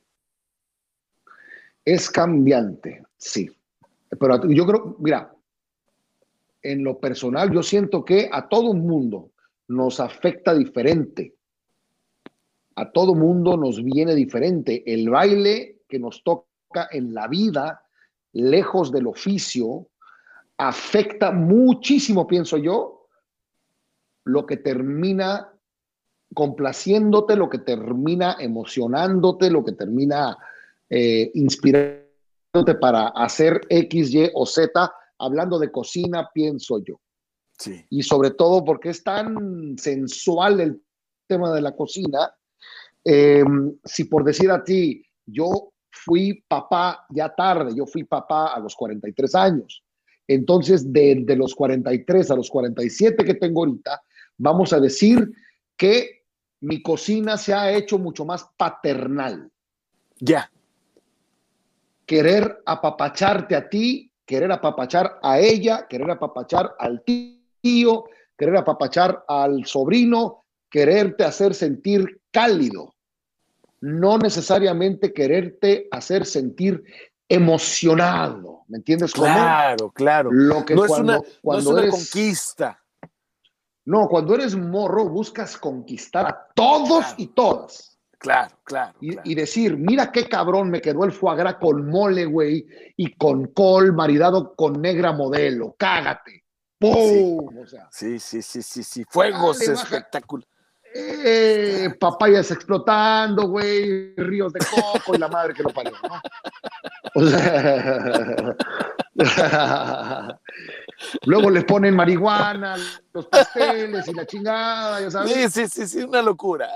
Es cambiante, sí. Pero yo creo, mira, en lo personal yo siento que a todo el mundo nos afecta diferente a todo mundo nos viene diferente. El baile que nos toca en la vida, lejos del oficio, afecta muchísimo, pienso yo, lo que termina complaciéndote, lo que termina emocionándote, lo que termina eh, inspirándote para hacer X, Y o Z, hablando de cocina, pienso yo. Sí. Y sobre todo porque es tan sensual el tema de la cocina. Em, si por decir a ti, yo fui papá ya tarde, yo fui papá a los 43 años. Entonces, de, de los 43 a los 47 que tengo ahorita, vamos a decir que mi cocina se ha hecho mucho más paternal. Ya. Querer apapacharte a ti, querer apapachar a ella, querer apapachar al tío, querer apapachar al sobrino, quererte hacer sentir cálido, no necesariamente quererte hacer sentir emocionado, ¿me entiendes? cómo? Claro, claro. Lo que no es cuando, una, no es cuando una eres, conquista. no, cuando eres morro buscas conquistar a todos Claro. y todas. Claro, claro. Y, claro. y decir, mira qué cabrón me quedó el foie gras con mole, güey, y con col maridado con negra modelo. Cágate. ¡Pum! O sea, Sí, sí, sí, sí, sí. Fuegos espectáculos. Eh, papayas explotando, güey, ríos de coco y la madre que lo parió, ¿no? O sea, (laughs) luego le ponen marihuana, los pasteles y la chingada, ya sabes. Sí, sí, sí, sí, una locura.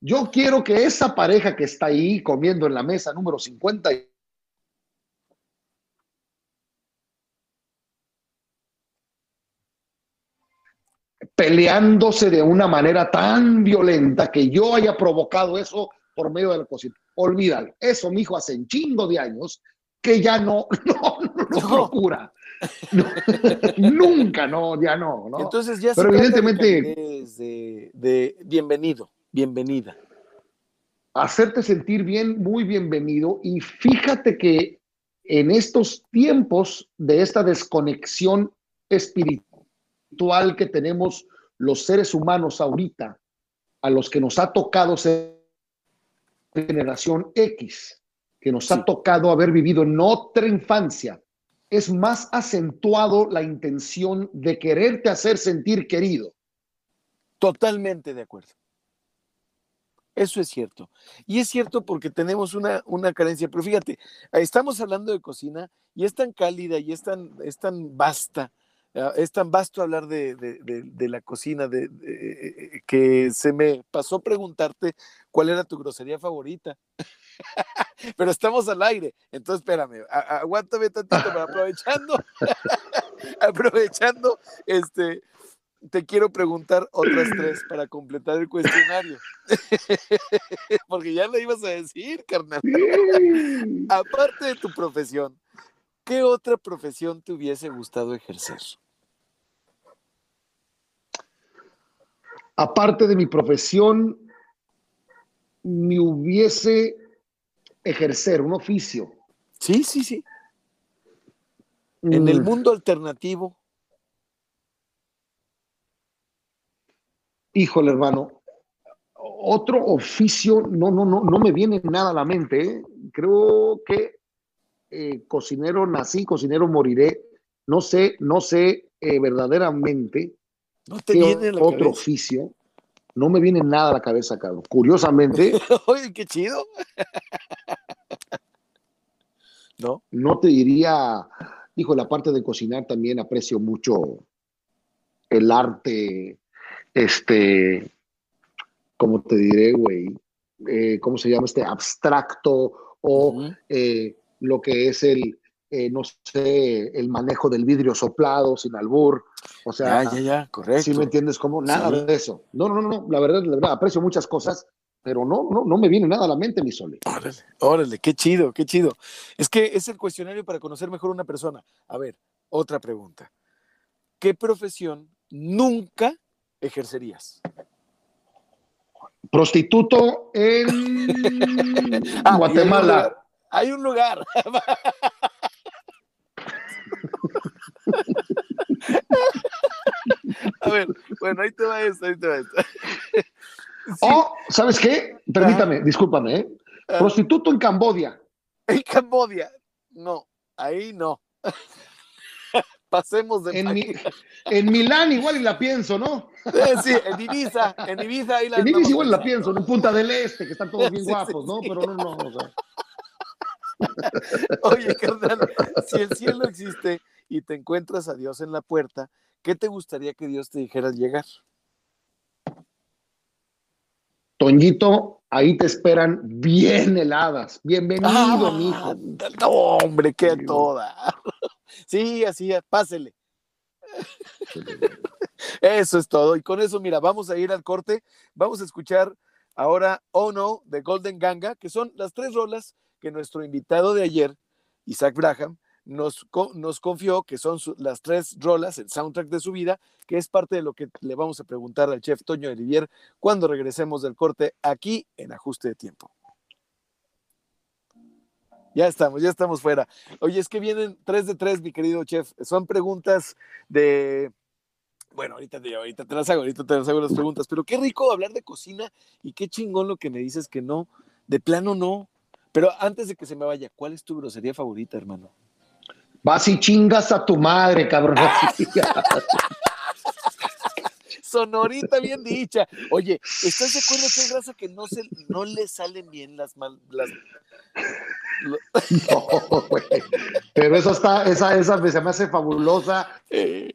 Yo quiero que esa pareja que está ahí comiendo en la mesa número 50 peleándose de una manera tan violenta que yo haya provocado eso por medio de la cocina. Olvídalo. Eso, mijo, hace un chingo de años que ya no, (laughs) no, no lo No. procura. No. (laughs) Nunca, no, ya no, ¿no? Entonces ya Pero se evidentemente- de, de bienvenido, bienvenida. hacerte sentir bien, muy bienvenido. Y fíjate que en estos tiempos de esta desconexión espiritual que tenemos los seres humanos ahorita, a los que nos ha tocado ser generación X, que nos Sí. ha tocado haber vivido en otra infancia, es más acentuado la intención de quererte hacer sentir querido. Totalmente de acuerdo. Eso es cierto. Y es cierto porque tenemos una, una carencia. Pero fíjate, estamos hablando de cocina y es tan cálida y es tan, es tan vasta, es tan vasto hablar de, de- de- de la cocina de- que se me pasó preguntarte cuál era tu grosería favorita. (laughs) Pero estamos al aire, entonces espérame, a- aguántame tantito, pero aprovechando, (laughs) aprovechando, este, te quiero preguntar otras tres para completar el cuestionario. (laughs) Porque ya lo ibas a decir, carnal. Aparte de tu profesión, ¿qué otra profesión te hubiese gustado ejercer? Aparte de mi profesión, me hubiese ejercer un oficio. Sí, sí, sí. En el Mm, mundo alternativo, Híjole, hermano. Otro oficio, no, no, no, no me viene nada a la mente. ¿eh? Creo que eh, cocinero nací, cocinero moriré. No sé, no sé eh, verdaderamente no te viene la otro cabeza. oficio. No me viene nada a la cabeza, cabrón. Curiosamente, (laughs) Oye, qué chido. (laughs) ¿No? no te diría, dijo, la parte de cocinar también aprecio mucho el arte, este, ¿cómo te diré, güey? Eh, ¿Cómo se llama este abstracto o eh, lo que es el, eh, no sé, el manejo del vidrio soplado sin albur? O sea, Ya, ya, ya, correcto. ¿sí me entiendes? Como nada Sí. de eso. No, no, no, no, la verdad, la verdad, aprecio muchas cosas, pero no, no, no me viene nada a la mente, mi Sole. Órale, órale, qué chido, qué chido. Es que es el cuestionario para conocer mejor a una persona. A ver, otra pregunta. ¿Qué profesión nunca ejercerías? Prostituto en Ah, Guatemala. (laughs) Hay un lugar. Hay un lugar. (laughs) A ver, bueno, ahí te va esto, ahí te va esto. (laughs) O, ¿sabes qué? Permítame, discúlpame, ¿eh? Ah. Prostituto en Cambodia. En Cambodia. No, ahí no. (laughs) Pasemos de En, mi- en Milán igual y la pienso, ¿no? (laughs) Sí, en Ibiza, en Ibiza ahí la En andamos igual la pienso, en Punta del Este, que están todos bien Sí, sí, guapos, ¿no? sí. Pero no, no, o sea. Oye, carnal, si el cielo existe y te encuentras a Dios en la puerta, ¿qué te gustaría que Dios te dijera al llegar? Toñito, ahí te esperan bien heladas. Bienvenido, Ah, mijo. No, hombre, a Sí, toda. (laughs) Sí, así, pásele. (laughs) Eso es todo. Y con eso, mira, vamos a ir al corte. Vamos a escuchar ahora Oh No de Golden Ganga, que son las tres rolas que nuestro invitado de ayer, Isaac Braham, nos, nos confió que son las tres rolas, el soundtrack de su vida, que es parte de lo que le vamos a preguntar al chef Toño Olivier cuando regresemos del corte aquí en Ajuste de Tiempo. Ya estamos, ya estamos fuera. Oye, es que vienen tres de tres, mi querido chef. Son preguntas de. Bueno, ahorita te, ahorita te las hago, ahorita te las hago las preguntas, pero qué rico hablar de cocina y qué chingón lo que me dices que no, de plano no. Pero antes de que se me vaya, ¿cuál es tu grosería favorita, hermano? Vas y chingas a tu madre, cabrón. (laughs) Sonorita bien dicha. Oye, ¿estás de acuerdo que hay raza que no, se, no le salen bien las mal, las, No, güey. Pero esa está, esa, esa se me hace fabulosa. eh,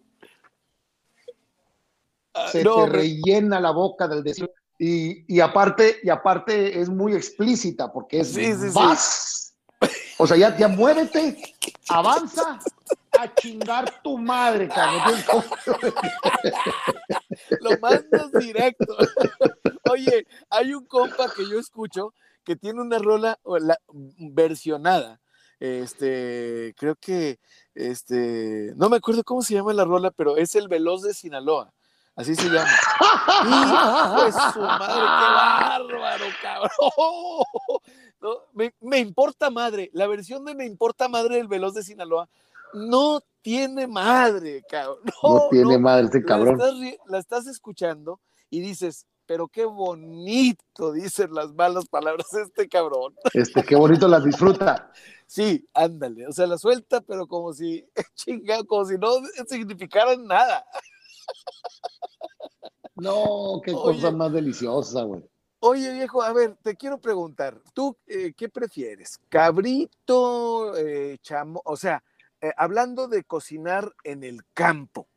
ah, Se no, te rellena la boca del decir. Y, y aparte, y aparte es muy explícita porque es Sí, sí, sí. O sea, ya, ya muévete, avanza a chingar tu madre, cabrón. (laughs) lo mandas directo. Oye, hay un compa que yo escucho que tiene una rola la- versionada. Este, creo que, este, no me acuerdo cómo se llama la rola, pero es el Veloz de Sinaloa. Así se llama. (laughs) ¡Hijo de su madre! ¡Qué bárbaro, cabrón! No, me, me importa madre. La versión de Me importa madre del Veloz de Sinaloa no tiene madre, cabrón. No, No tiene no. madre este cabrón. La estás, ri- la estás escuchando y dices, pero qué bonito dicen las malas palabras este cabrón. Este, qué bonito las disfruta. (laughs) Sí, ándale. O sea, la suelta, pero como si, (laughs) chingado, como si no significaran nada. No, qué Oye. cosa más deliciosa, güey. Oye, viejo, a ver, te quiero preguntar, ¿tú eh, qué prefieres? ¿Cabrito, eh, chamo? O sea, eh, hablando de cocinar en el campo,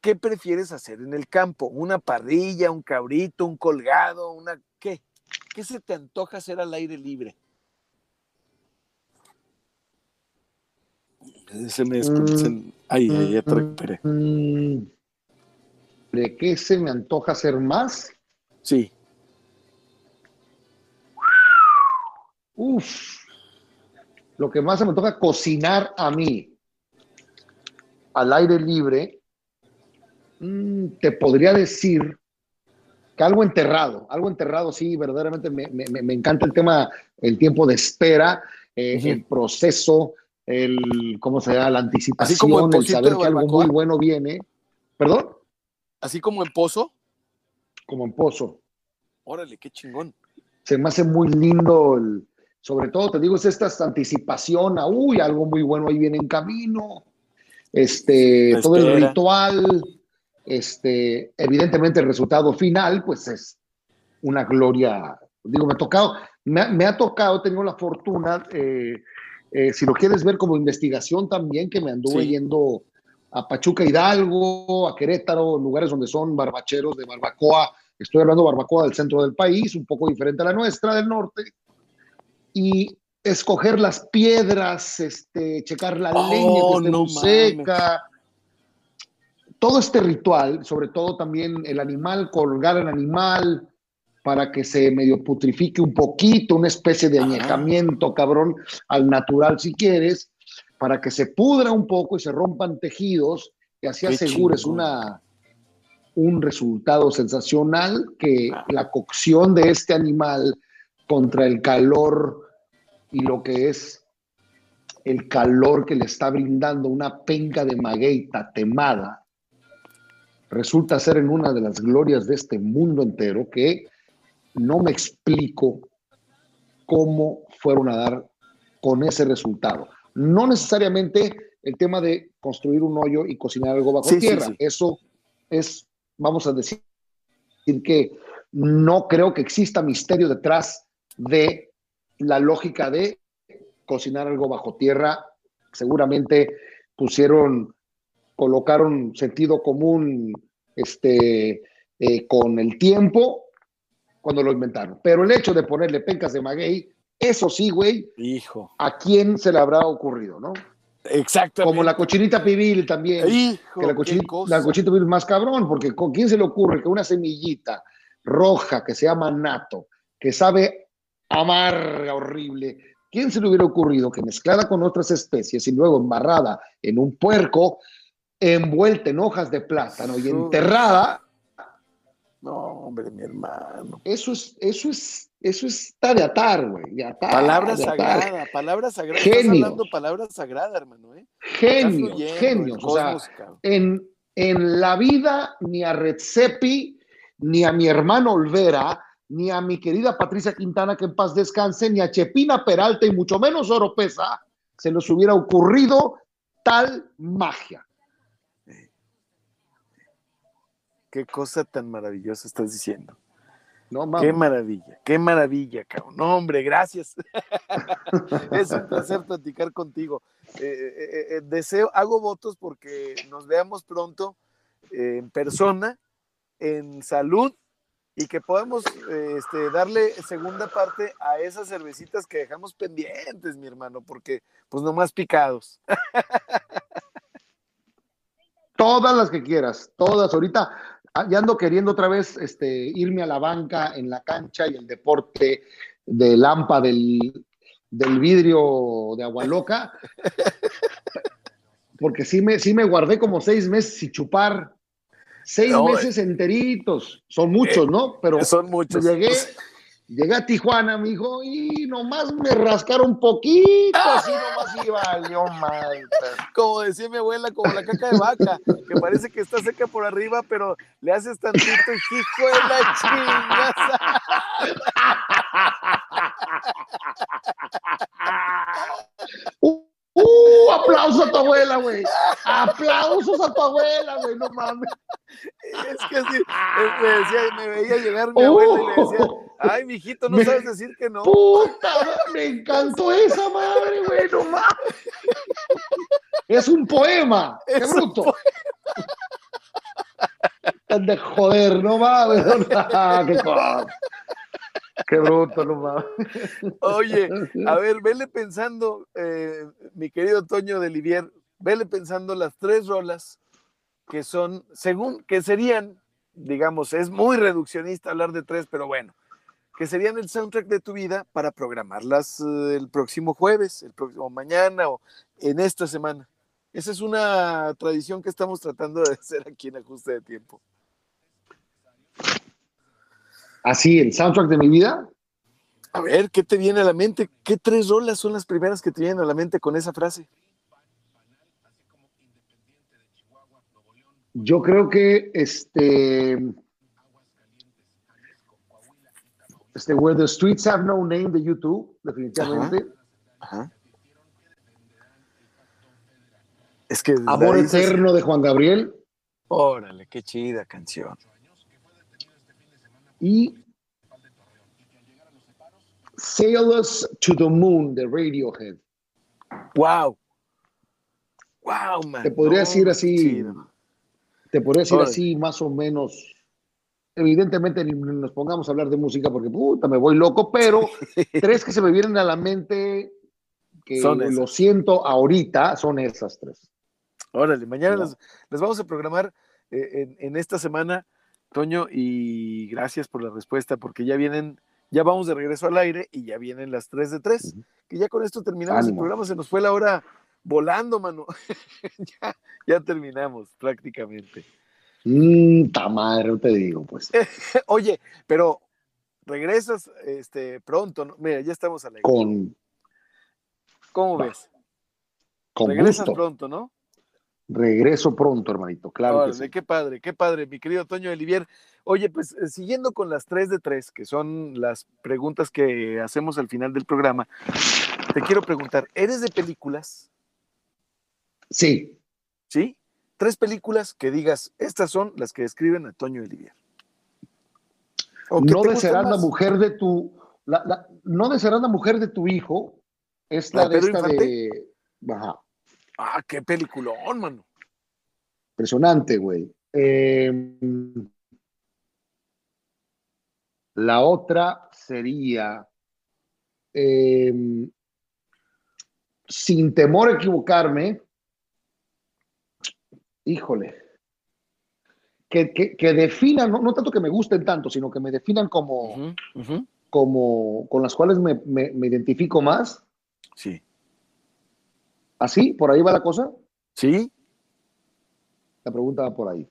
¿qué prefieres hacer en el campo? ¿Una parrilla, un cabrito, un colgado, una qué? ¿Qué se te antoja hacer al aire libre? Se me escu- se- Ay, ay, ya te recuperé. Mm, ¿De qué se me antoja hacer más? Sí. Uf, lo que más se me toca cocinar a mí al aire libre, mm, te podría decir que algo enterrado, algo enterrado, sí, verdaderamente me, me- me- encanta el tema, el tiempo de espera, eh, el proceso, el, ¿cómo se llama? La anticipación, como el saber que algo muy bueno viene. ¿Perdón? Así como en pozo. Como en pozo. Órale, qué chingón. se me hace muy lindo, el- sobre todo te digo, es esta anticipación a, uy, algo muy bueno ahí viene en camino, este, todo el ritual, este, evidentemente el resultado final, pues es una gloria, digo, me ha tocado, me, ha- me ha tocado, tengo la fortuna, eh, eh, si lo quieres ver como investigación también, que me anduve Sí. yendo a Pachuca Hidalgo, a Querétaro, lugares donde son barbacheros de barbacoa, estoy hablando de barbacoa del centro del país, un poco diferente a la nuestra del norte, y escoger las piedras, este, checar la Oh, leña que esté no seca. Todo este ritual, sobre todo también el animal, colgar el animal para que se medio putrifique un poquito, una especie de Ajá. añejamiento, cabrón, al natural si quieres, para que se pudra un poco y se rompan tejidos y así Qué asegures chingón. una, un resultado sensacional que la cocción de este animal contra el calor y lo que es el calor que le está brindando una penca de maguey tatemada, resulta ser en una de las glorias de este mundo entero que no me explico cómo fueron a dar con ese resultado. No necesariamente el tema de construir un hoyo y cocinar algo bajo tierra. Eso es, vamos a decir, que no creo que exista misterio detrás de la lógica de cocinar algo bajo tierra. Seguramente pusieron, colocaron sentido común este, eh, con el tiempo cuando lo inventaron. Pero el hecho de ponerle pencas de maguey, eso sí, güey. Hijo. ¿A quién se le habrá ocurrido, no? Exacto. Como la cochinita pibil también. Hijo, que la, cochinita, la cochinita pibil más cabrón, porque ¿con quién se le ocurre que una semillita roja que se llama nato, que sabe amarga, horrible, ¿quién se le hubiera ocurrido que mezclada con otras especies y luego embarrada en un puerco, envuelta en hojas de plátano y enterrada? No, hombre, mi hermano. Eso es, eso es, eso está de atar, güey, de atar. Palabra sagrada, palabra sagrada. Estás hablando palabra sagrada, hermano, ¿eh? Genios, genios. O sea, en, en la vida ni a Redzepi, ni a mi hermano Olvera, ni a mi querida Patricia Quintana, que en paz descanse, ni a Chepina Peralta y mucho menos Oropesa, se les hubiera ocurrido tal magia. Qué cosa tan maravillosa estás diciendo. No, Qué maravilla, qué maravilla, cabrón. No, hombre, gracias. (laughs) es un placer platicar contigo. Eh, eh, eh, deseo, hago votos porque nos veamos pronto en persona, en salud y que podamos este, darle segunda parte a esas cervecitas que dejamos pendientes, mi hermano, porque pues nomás picados. (laughs) Todas las que quieras, todas. Ahorita Ah, ya ando queriendo otra vez este, irme a la banca en la cancha y el deporte de lampa del, vidrio de agua loca. (laughs) Porque sí me, sí me guardé como seis meses sin chupar. Seis meses enteritos. Son muchos, eh, ¿no? Pero son muchos. Llegué, Llegué a Tijuana, me dijo, y nomás me rascaron un poquito, así nomás iba, valió mal. Como decía mi abuela, como la caca de vaca, que parece que está seca por arriba, pero le haces tantito y hijo de la chingada. (laughs) ¡Uh! ¡Aplausos a tu abuela, güey! ¡Aplausos a tu abuela, güey! No mames. Es que así, me, decía, me veía llegar mi abuela y le decía, ay, mijito, no sabes decir que no. ¡Puta! Me encantó esa madre, güey, no mames. Es un poema. ¡Qué bruto! de joder, no mames. ¡Qué cosa! Qué bruto, no mames. Oye, (laughs) a ver, vele pensando, eh, mi querido Toño de Livier, vele pensando las tres rolas que son, según, que serían, digamos, es muy reduccionista hablar de tres, pero bueno, que serían el soundtrack de tu vida para programarlas eh, el próximo jueves, el próximo mañana o en esta semana. Esa es una tradición que estamos tratando de hacer aquí en Ajuste de Tiempo. Así, el soundtrack de mi vida. A ver, ¿qué te viene a la mente? ¿Qué tres rolas son las primeras que te vienen a la mente con esa frase? Yo creo que este. Este, Where the Streets Have No Name de YouTube, definitivamente. Ajá. Es que. Amor Eterno de Juan Gabriel. Órale, qué chida canción y Sailors to the Moon de Radiohead. Wow. Wow, man. Te podría decir así. Te podría decir así más o menos. Evidentemente ni nos pongamos a hablar de música porque puta, me voy loco, pero (laughs) tres que se me vienen a la mente que lo siento ahorita son esas tres. Órale, mañana les, vamos a programar eh, en, esta semana Toño, y gracias por la respuesta, porque ya vienen, ya vamos de regreso al aire y ya vienen las 3 de 3, que ya con esto terminamos el programa, se nos fue la hora volando, mano. (laughs) ya, terminamos prácticamente. Mmm, madre, te digo, pues. (laughs) Oye, pero regresas este, pronto, ¿no? Mira, ya estamos al aire. Con. ¿Cómo ves? Con regresas pronto, ¿no? Regreso pronto, hermanito, claro. que sí. Qué padre, qué padre, mi querido Toño Olivier. Oye, pues eh, siguiendo con las tres de tres, que son las preguntas que hacemos al final del programa, te quiero preguntar, ¿eres de películas? Sí. ¿Sí? Tres películas que digas, estas son las que describen a Toño Olivier. no desearás la mujer de tu, no desearás la mujer de tu hijo, es la, de esta de. Ajá. Ah, qué peliculón, mano. Impresionante, güey. Em, la otra sería, em, sin temor a equivocarme, híjole, que, que, definan, no, tanto que me gusten tanto, sino que me definan como, como con las cuales me, me identifico más. Sí. ¿Así? ¿Por ahí va la cosa? Sí. La pregunta va por ahí.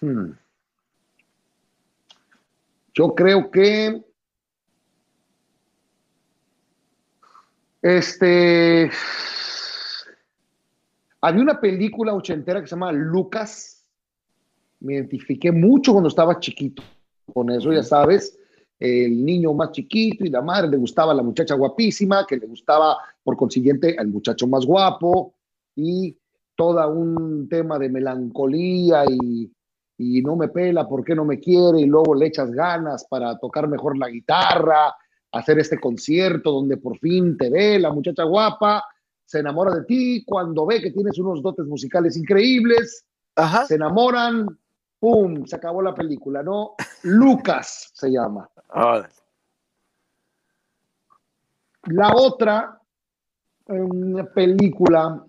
Hmm. Yo creo que este había una película ochentera que se llama Lucas. Me identifiqué mucho cuando estaba chiquito con eso, ya sabes el niño más chiquito y la madre le gustaba la muchacha guapísima, que le gustaba por consiguiente al muchacho más guapo y todo un tema de melancolía y, y no me pela, ¿por qué no me quiere? Y luego le echas ganas para tocar mejor la guitarra, hacer este concierto donde por fin te ve la muchacha guapa, se enamora de ti, cuando ve que tienes unos dotes musicales increíbles, se enamoran, ¡pum! Se acabó la película, ¿no? Lucas se llama. La otra una película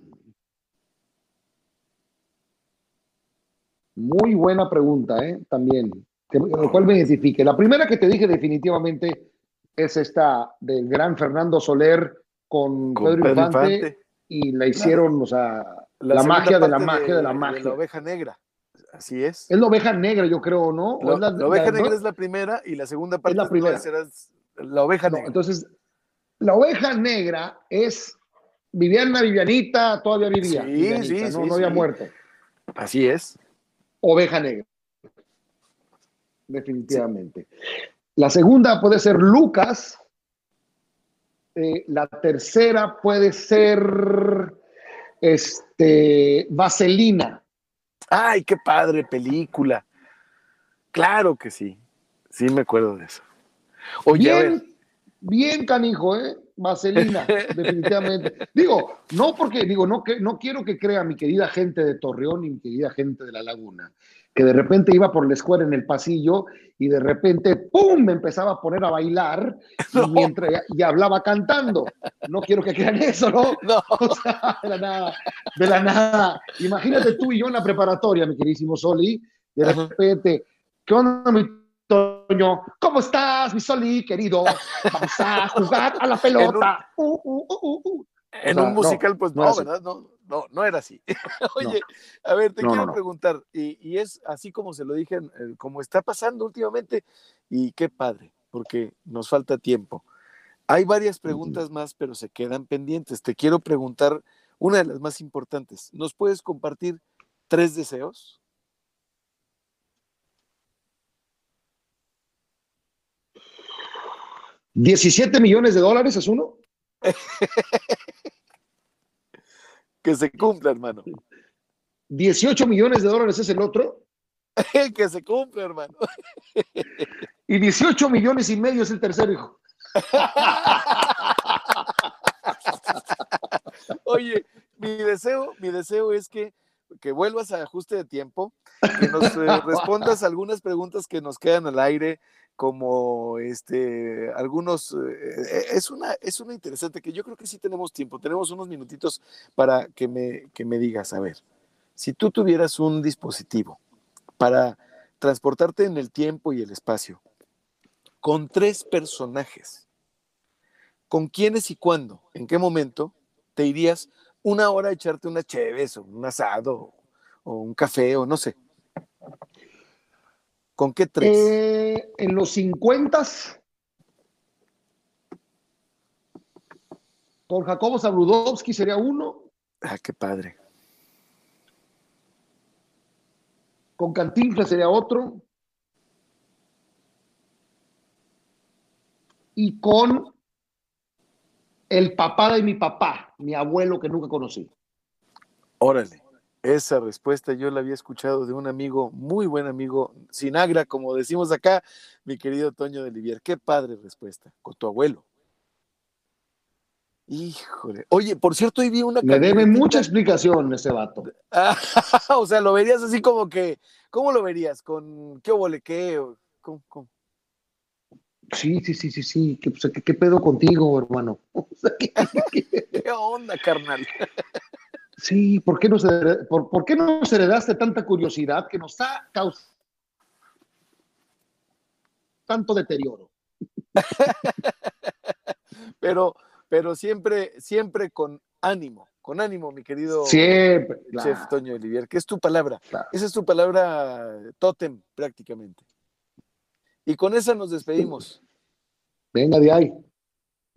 muy buena pregunta, ¿eh? También, que, lo cual me identifique. La primera que te dije definitivamente es esta del gran Fernando Soler con, Pedro, Infante, y la hicieron, o sea, la, magia de la magia de, la magia. la oveja negra. Así es. Es la oveja negra, yo creo, ¿no? la, oveja negra es la primera y la segunda parte es la primera. Será la oveja negra. Entonces, la oveja negra es Viviana Vivianita, todavía vivía. Sí, sí, no, no había muerto. Así es. Oveja negra. Definitivamente. La segunda puede ser Lucas. Eh, la tercera puede ser este, Vaselina. Ay, qué padre película. Claro que sí. Sí me acuerdo de eso. Oye, bien, bien canijo, ¿eh? Vaselina, (laughs) definitivamente. Digo, no porque, digo, no, que, no quiero que crea mi querida gente de Torreón y mi querida gente de La Laguna, que de repente iba por la escuela en el pasillo y de repente, ¡pum!, me empezaba a poner a bailar y, mientras, y hablaba cantando. No quiero que crean eso, ¿no? No. (laughs) O sea, de la nada, de la nada. Imagínate tú y yo en la preparatoria, mi queridísimo Soli, de repente, ¿qué onda, mi Toño? ¿Cómo estás, mi Soli, querido? Vamos a jugar a la pelota. (laughs) En un, uh, uh, uh, en un musical, pues no, ¿verdad? No, no, no era así. (laughs) Oye, a ver, te quiero preguntar, y, es así como se lo dije, como está pasando últimamente, y qué padre, porque nos falta tiempo. Hay varias preguntas más, pero se quedan pendientes. Te quiero preguntar una de las más importantes. ¿Nos puedes compartir tres deseos? ¿17 millones de dólares es uno? (laughs) Que se cumpla, hermano. 18 millones de dólares es el otro. (laughs) que se cumpla, hermano. y 18 millones y medio es el tercer hijo. (laughs) Oye, mi deseo, mi deseo es que, que vuelvas a ajuste de tiempo, que nos eh, respondas algunas preguntas que nos quedan al aire, como este, algunos, eh, es, una, es una interesante que yo creo que sí tenemos tiempo, tenemos unos minutitos para que me, que me digas, a ver, si tú tuvieras un dispositivo para transportarte en el tiempo y el espacio con tres personajes, ¿con quiénes y cuándo? ¿En qué momento te irías una hora a echarte una chévere o un asado o un café o no sé? ¿Con qué tres? Eh, en los 50 con Jacobo Zabludovsky sería uno. Ah, qué padre. Con Cantinfla sería otro. Y con el papá de mi papá, mi abuelo que nunca conocí. Órale esa respuesta yo la había escuchado de un amigo, muy buen amigo, Sinagra, como decimos acá, mi querido Toño de Livier. Qué padre respuesta, con tu abuelo. Híjole. Oye, por cierto, hoy vi una. Me debe mucha explicación ese vato. (laughs) (laughs) o sea, lo verías así como que. ¿Cómo lo verías? ¿Con qué qué? ¿Cómo, cómo? Sí, sí, sí, sí, sí. ¿Qué, ¿qué, pedo contigo, hermano? (laughs) ¿qué, onda, carnal? Sí, ¿por qué, nos, por, ¿por qué nos heredaste tanta curiosidad que nos ha causado tanto deterioro? (laughs) Pero pero siempre, siempre con ánimo, con ánimo, mi querido siempre, chef Toño Olivier, que es tu palabra. Esa es tu palabra tótem prácticamente. Y con esa nos despedimos. Venga de ahí.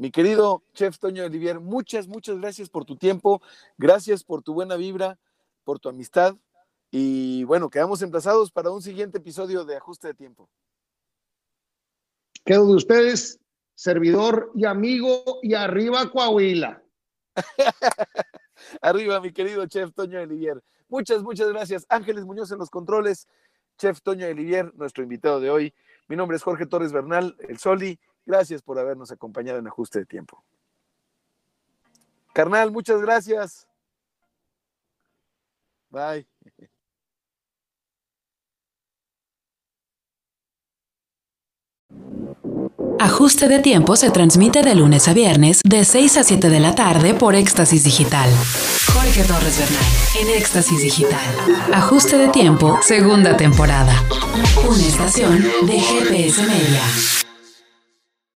Mi querido chef Toño Olivier, muchas, muchas gracias por tu tiempo, gracias por tu buena vibra, por tu amistad. Y bueno, quedamos emplazados para un siguiente episodio de Ajuste de Tiempo. Quedo de ustedes servidor y amigo, y arriba Coahuila. (laughs) arriba, mi querido chef Toño Olivier. Muchas, muchas gracias. Ángeles Muñoz en los controles, chef Toño Olivier, nuestro invitado de hoy. Mi nombre es Jorge Torres Bernal, el Soli. Gracias por habernos acompañado en ajuste de tiempo. Carnal, muchas gracias. Bye. Ajuste de tiempo se transmite de lunes a viernes de 6 a 7 de la tarde por Éxtasis Digital. Jorge Torres Bernal en Éxtasis Digital. Ajuste de tiempo, segunda temporada. Una estación de GPS Media.